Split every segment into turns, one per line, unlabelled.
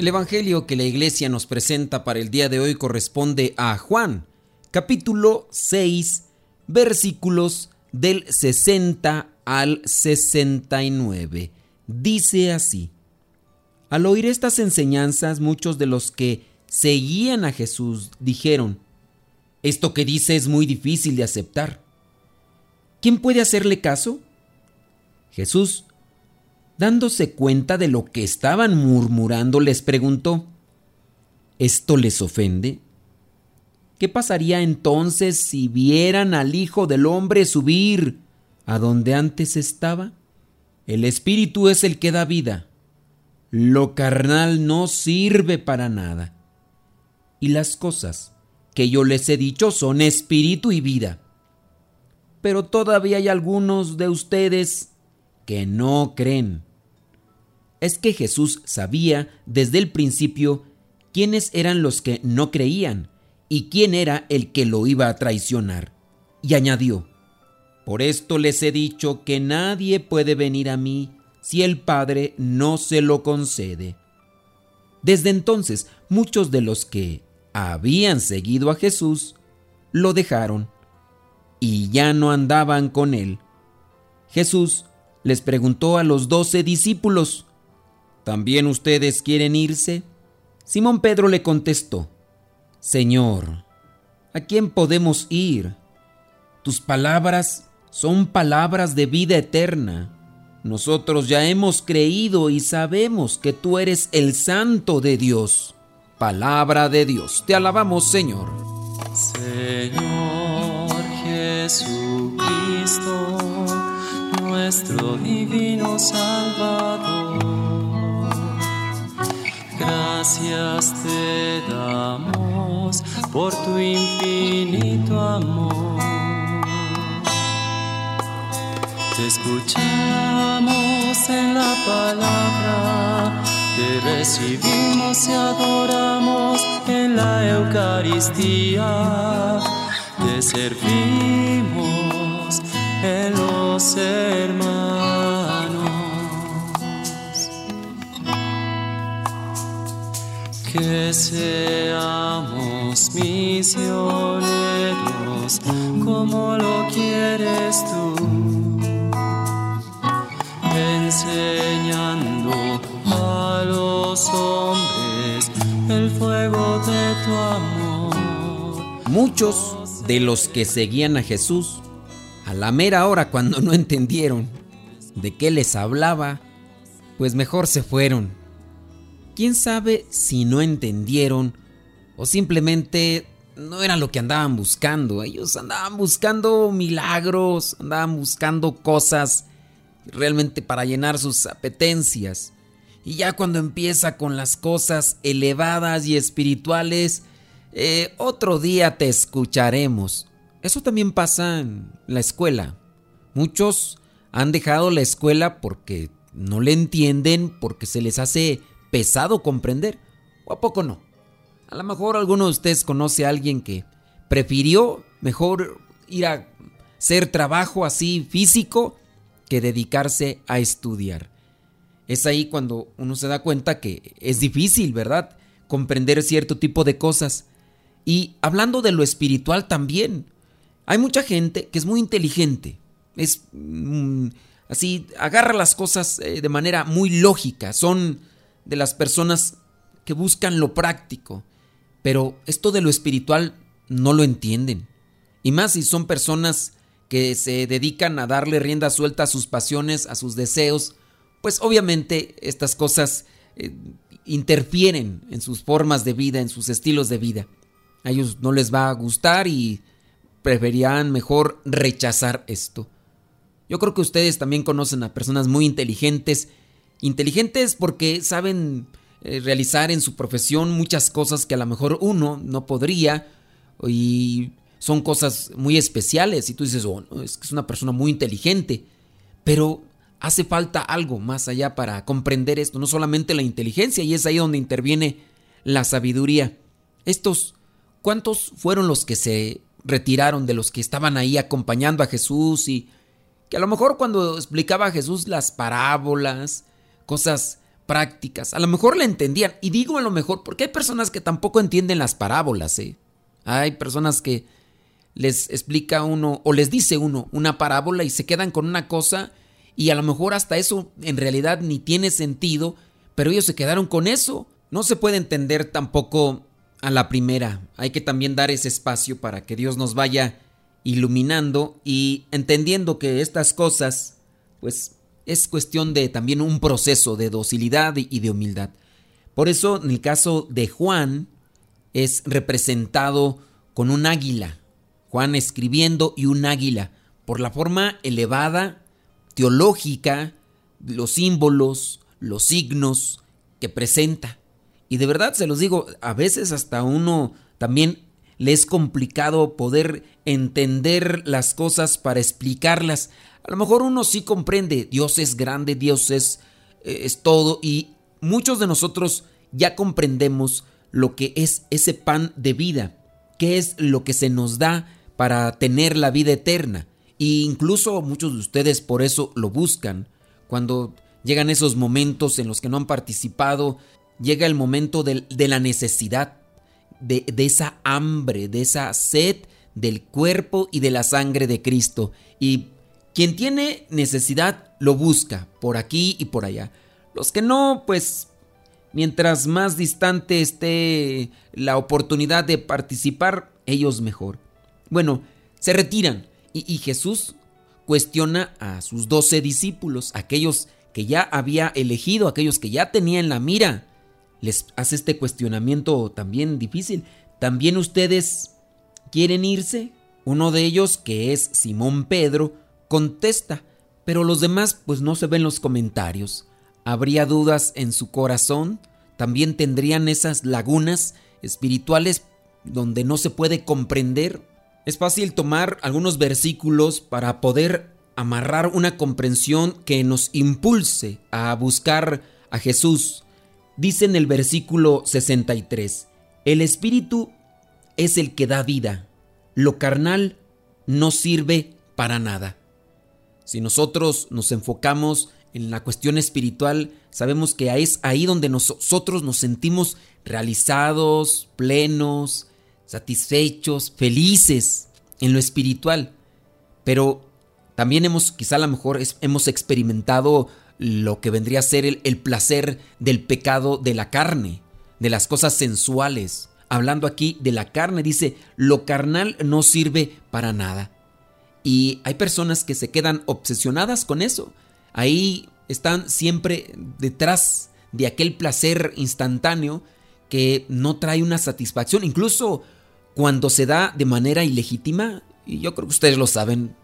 El Evangelio que la iglesia nos presenta para el día de hoy corresponde a Juan, capítulo 6, versículos del 60 al 69. Dice así, al oír estas enseñanzas muchos de los que seguían a Jesús dijeron, esto que dice es muy difícil de aceptar. ¿Quién puede hacerle caso? Jesús dándose cuenta de lo que estaban murmurando, les preguntó, ¿esto les ofende? ¿Qué pasaría entonces si vieran al Hijo del Hombre subir a donde antes estaba? El Espíritu es el que da vida. Lo carnal no sirve para nada. Y las cosas que yo les he dicho son espíritu y vida. Pero todavía hay algunos de ustedes que no creen es que Jesús sabía desde el principio quiénes eran los que no creían y quién era el que lo iba a traicionar. Y añadió, Por esto les he dicho que nadie puede venir a mí si el Padre no se lo concede. Desde entonces muchos de los que habían seguido a Jesús lo dejaron y ya no andaban con él. Jesús les preguntó a los doce discípulos, ¿También ustedes quieren irse? Simón Pedro le contestó, Señor, ¿a quién podemos ir? Tus palabras son palabras de vida eterna. Nosotros ya hemos creído y sabemos que tú eres el santo de Dios. Palabra de Dios. Te alabamos, Señor.
Señor Jesucristo, nuestro divino Salvador Gracias te damos por tu infinito amor. Te escuchamos en la palabra, te recibimos y adoramos en la Eucaristía, te servimos en los hermanos. Que seamos misioneros como lo quieres tú, enseñando a los hombres el fuego de tu amor.
Muchos de los que seguían a Jesús, a la mera hora cuando no entendieron de qué les hablaba, pues mejor se fueron quién sabe si no entendieron o simplemente no era lo que andaban buscando. Ellos andaban buscando milagros, andaban buscando cosas realmente para llenar sus apetencias. Y ya cuando empieza con las cosas elevadas y espirituales, eh, otro día te escucharemos. Eso también pasa en la escuela. Muchos han dejado la escuela porque no le entienden, porque se les hace pesado comprender. ¿O a poco no? A lo mejor alguno de ustedes conoce a alguien que prefirió mejor ir a hacer trabajo así físico que dedicarse a estudiar. Es ahí cuando uno se da cuenta que es difícil, ¿verdad? Comprender cierto tipo de cosas. Y hablando de lo espiritual también, hay mucha gente que es muy inteligente. Es mm, así, agarra las cosas eh, de manera muy lógica. Son de las personas que buscan lo práctico, pero esto de lo espiritual no lo entienden. Y más si son personas que se dedican a darle rienda suelta a sus pasiones, a sus deseos, pues obviamente estas cosas eh, interfieren en sus formas de vida, en sus estilos de vida. A ellos no les va a gustar y preferían mejor rechazar esto. Yo creo que ustedes también conocen a personas muy inteligentes inteligentes porque saben eh, realizar en su profesión muchas cosas que a lo mejor uno no podría y son cosas muy especiales y tú dices, oh, es que es una persona muy inteligente, pero hace falta algo más allá para comprender esto, no solamente la inteligencia y es ahí donde interviene la sabiduría. Estos, ¿cuántos fueron los que se retiraron de los que estaban ahí acompañando a Jesús y que a lo mejor cuando explicaba a Jesús las parábolas, cosas prácticas, a lo mejor le entendían. Y digo a lo mejor porque hay personas que tampoco entienden las parábolas. ¿eh? Hay personas que les explica uno o les dice uno una parábola y se quedan con una cosa y a lo mejor hasta eso en realidad ni tiene sentido, pero ellos se quedaron con eso. No se puede entender tampoco a la primera. Hay que también dar ese espacio para que Dios nos vaya iluminando y entendiendo que estas cosas, pues es cuestión de también un proceso de docilidad y de humildad. Por eso en el caso de Juan es representado con un águila. Juan escribiendo y un águila, por la forma elevada, teológica, los símbolos, los signos que presenta. Y de verdad se los digo, a veces hasta uno también le es complicado poder entender las cosas para explicarlas. A lo mejor uno sí comprende, Dios es grande, Dios es, eh, es todo y muchos de nosotros ya comprendemos lo que es ese pan de vida, qué es lo que se nos da para tener la vida eterna. E incluso muchos de ustedes por eso lo buscan. Cuando llegan esos momentos en los que no han participado, llega el momento de, de la necesidad de, esa hambre, de esa sed del cuerpo y de la sangre de Cristo. Y quien tiene necesidad lo busca por aquí y por allá. Los que no, pues mientras más distante esté la oportunidad de participar, ellos mejor. Bueno, se retiran y, Jesús cuestiona a sus doce discípulos, aquellos que ya había elegido, aquellos que ya tenía en la mira les hace este cuestionamiento también difícil. ¿También ustedes quieren irse? Uno de ellos, que es Simón Pedro, contesta, pero los demás pues no se ven los comentarios. ¿Habría dudas en su corazón? ¿También tendrían esas lagunas espirituales donde no se puede comprender? Es fácil tomar algunos versículos para poder amarrar una comprensión que nos impulse a buscar a Jesús, Dice en el versículo 63, el Espíritu es el que da vida, lo carnal no sirve para nada. Si nosotros nos enfocamos en la cuestión espiritual, sabemos que es ahí donde nosotros nos sentimos realizados, plenos, satisfechos, felices en lo espiritual. Pero también hemos, quizá a lo mejor hemos experimentado lo que vendría a ser el, placer del pecado de la carne, de las cosas sensuales. Hablando aquí de la carne, dice, lo carnal no sirve para nada. Y hay personas que se quedan obsesionadas con eso. Ahí están siempre detrás de aquel placer instantáneo que no trae una satisfacción, incluso cuando se da de manera ilegítima, y yo creo que ustedes lo saben,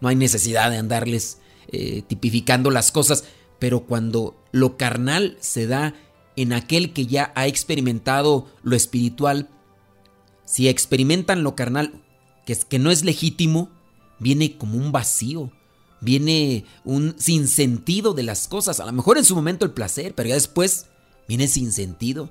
no hay necesidad de andarles eh, tipificando las cosas, pero cuando lo carnal se da en aquel que ya ha experimentado lo espiritual, si experimentan lo carnal, que, es, que no es legítimo, viene como un vacío, viene un sinsentido de las cosas. A lo mejor en su momento el placer, pero ya después viene sin sentido.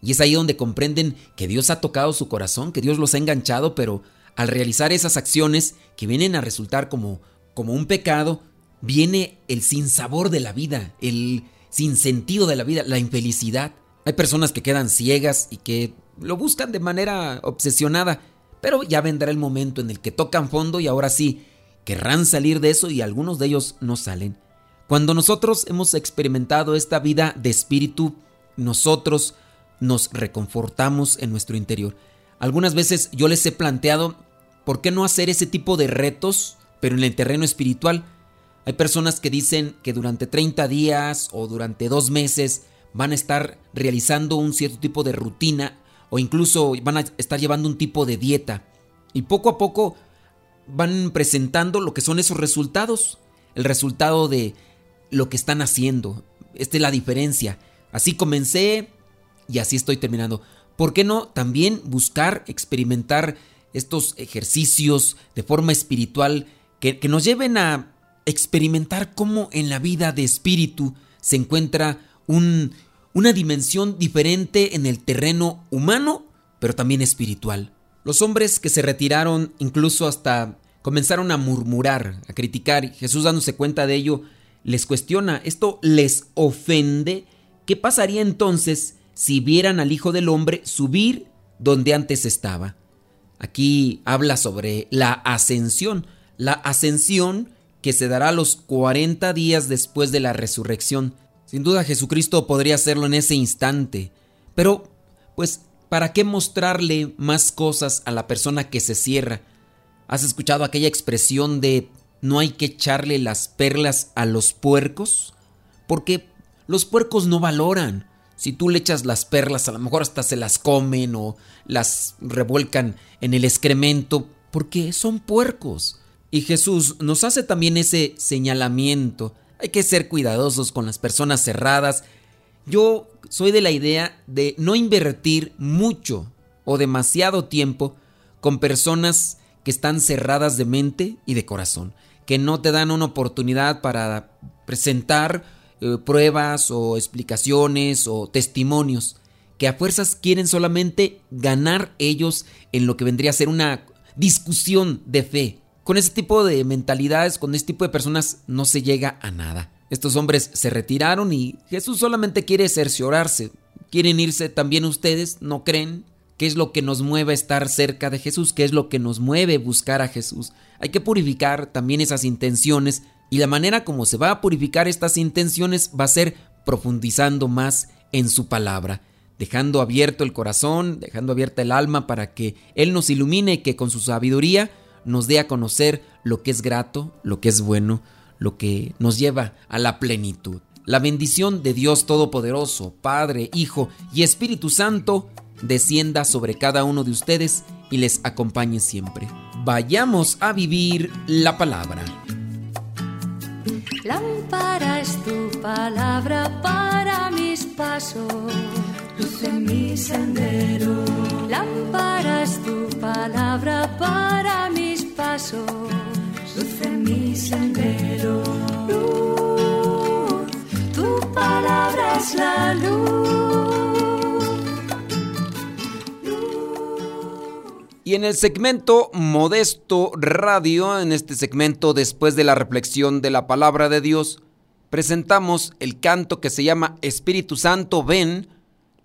Y es ahí donde comprenden que Dios ha tocado su corazón, que Dios los ha enganchado, pero al realizar esas acciones que vienen a resultar como, como un pecado, viene el sinsabor de la vida, el sinsentido de la vida, la infelicidad. Hay personas que quedan ciegas y que lo buscan de manera obsesionada, pero ya vendrá el momento en el que tocan fondo y ahora sí, querrán salir de eso y algunos de ellos no salen. Cuando nosotros hemos experimentado esta vida de espíritu, nosotros nos reconfortamos en nuestro interior. Algunas veces yo les he planteado, ¿por qué no hacer ese tipo de retos, pero en el terreno espiritual? Hay personas que dicen que durante 30 días o durante dos meses van a estar realizando un cierto tipo de rutina o incluso van a estar llevando un tipo de dieta. Y poco a poco van presentando lo que son esos resultados. El resultado de lo que están haciendo. Esta es la diferencia. Así comencé y así estoy terminando. ¿Por qué no también buscar experimentar estos ejercicios de forma espiritual que, nos lleven a experimentar cómo en la vida de espíritu se encuentra una dimensión diferente en el terreno humano, pero también espiritual. Los hombres que se retiraron incluso hasta comenzaron a murmurar, a criticar, y Jesús dándose cuenta de ello, les cuestiona, ¿esto les ofende? ¿Qué pasaría entonces si vieran al Hijo del Hombre subir donde antes estaba? Aquí habla sobre la ascensión, la ascensión que se dará los 40 días después de la resurrección. Sin duda Jesucristo podría hacerlo en ese instante, pero pues ¿para qué mostrarle más cosas a la persona que se cierra? ¿Has escuchado aquella expresión de no hay que echarle las perlas a los puercos? Porque los puercos no valoran. Si tú le echas las perlas, a lo mejor hasta se las comen o las revuelcan en el excremento, porque son puercos. Y Jesús nos hace también ese señalamiento. Hay que ser cuidadosos con las personas cerradas. Yo soy de la idea de no invertir mucho o demasiado tiempo con personas que están cerradas de mente y de corazón, que no te dan una oportunidad para presentar eh, pruebas o explicaciones o testimonios, que a fuerzas quieren solamente ganar ellos en lo que vendría a ser una discusión de fe. Con ese tipo de mentalidades, con este tipo de personas, no se llega a nada. Estos hombres se retiraron y Jesús solamente quiere cerciorarse. ¿Quieren irse también ustedes? ¿No creen? qué es lo que nos mueve a estar cerca de Jesús, qué es lo que nos mueve a buscar a Jesús. Hay que purificar también esas intenciones y la manera como se va a purificar estas intenciones va a ser profundizando más en su palabra, dejando abierto el corazón, dejando abierta el alma para que Él nos ilumine que con su sabiduría nos dé a conocer lo que es grato, lo que es bueno, lo que nos lleva a la plenitud. La bendición de Dios Todopoderoso, Padre, Hijo y Espíritu Santo, descienda sobre cada uno de ustedes y les acompañe siempre. Vayamos a vivir la palabra.
Tu palabra para mis pasos, luz en mi sendero. Lámpara es tu palabra para mis pasos, luz en mi sendero. Luz, tu palabra es la luz
Y en el segmento Modesto Radio, en este segmento después de la reflexión de la palabra de Dios, presentamos el canto que se llama Espíritu Santo, ven,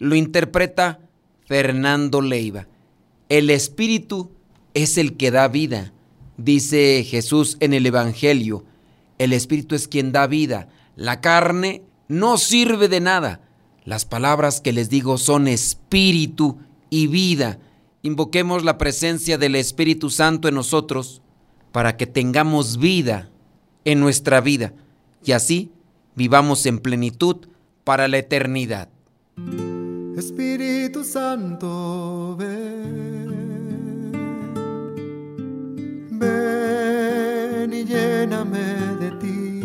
lo interpreta Fernando Leiva. El Espíritu es el que da vida, dice Jesús en el Evangelio. El Espíritu es quien da vida. La carne no sirve de nada. Las palabras que les digo son espíritu y vida invoquemos la presencia del Espíritu Santo en nosotros para que tengamos vida en nuestra vida y así vivamos en plenitud para la eternidad.
Espíritu Santo, ven, ven y lléname de ti.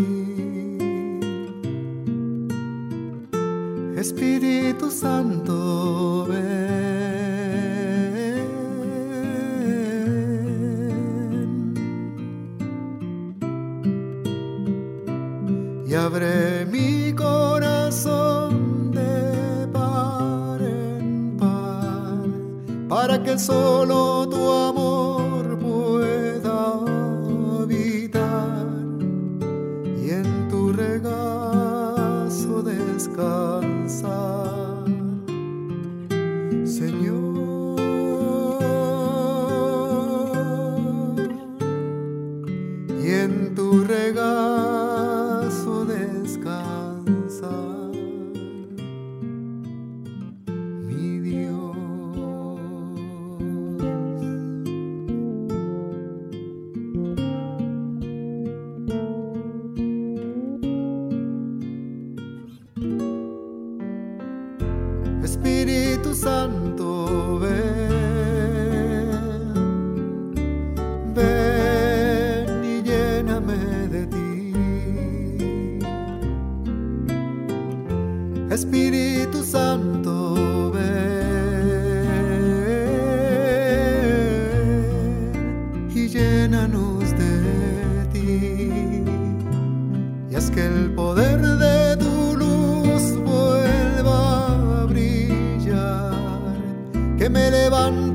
Espíritu Santo, ven. abre mi corazón que solo tu amor Espíritu Santo, ven y llénanos de ti. Y es que el poder de tu luz vuelva a brillar, que me levante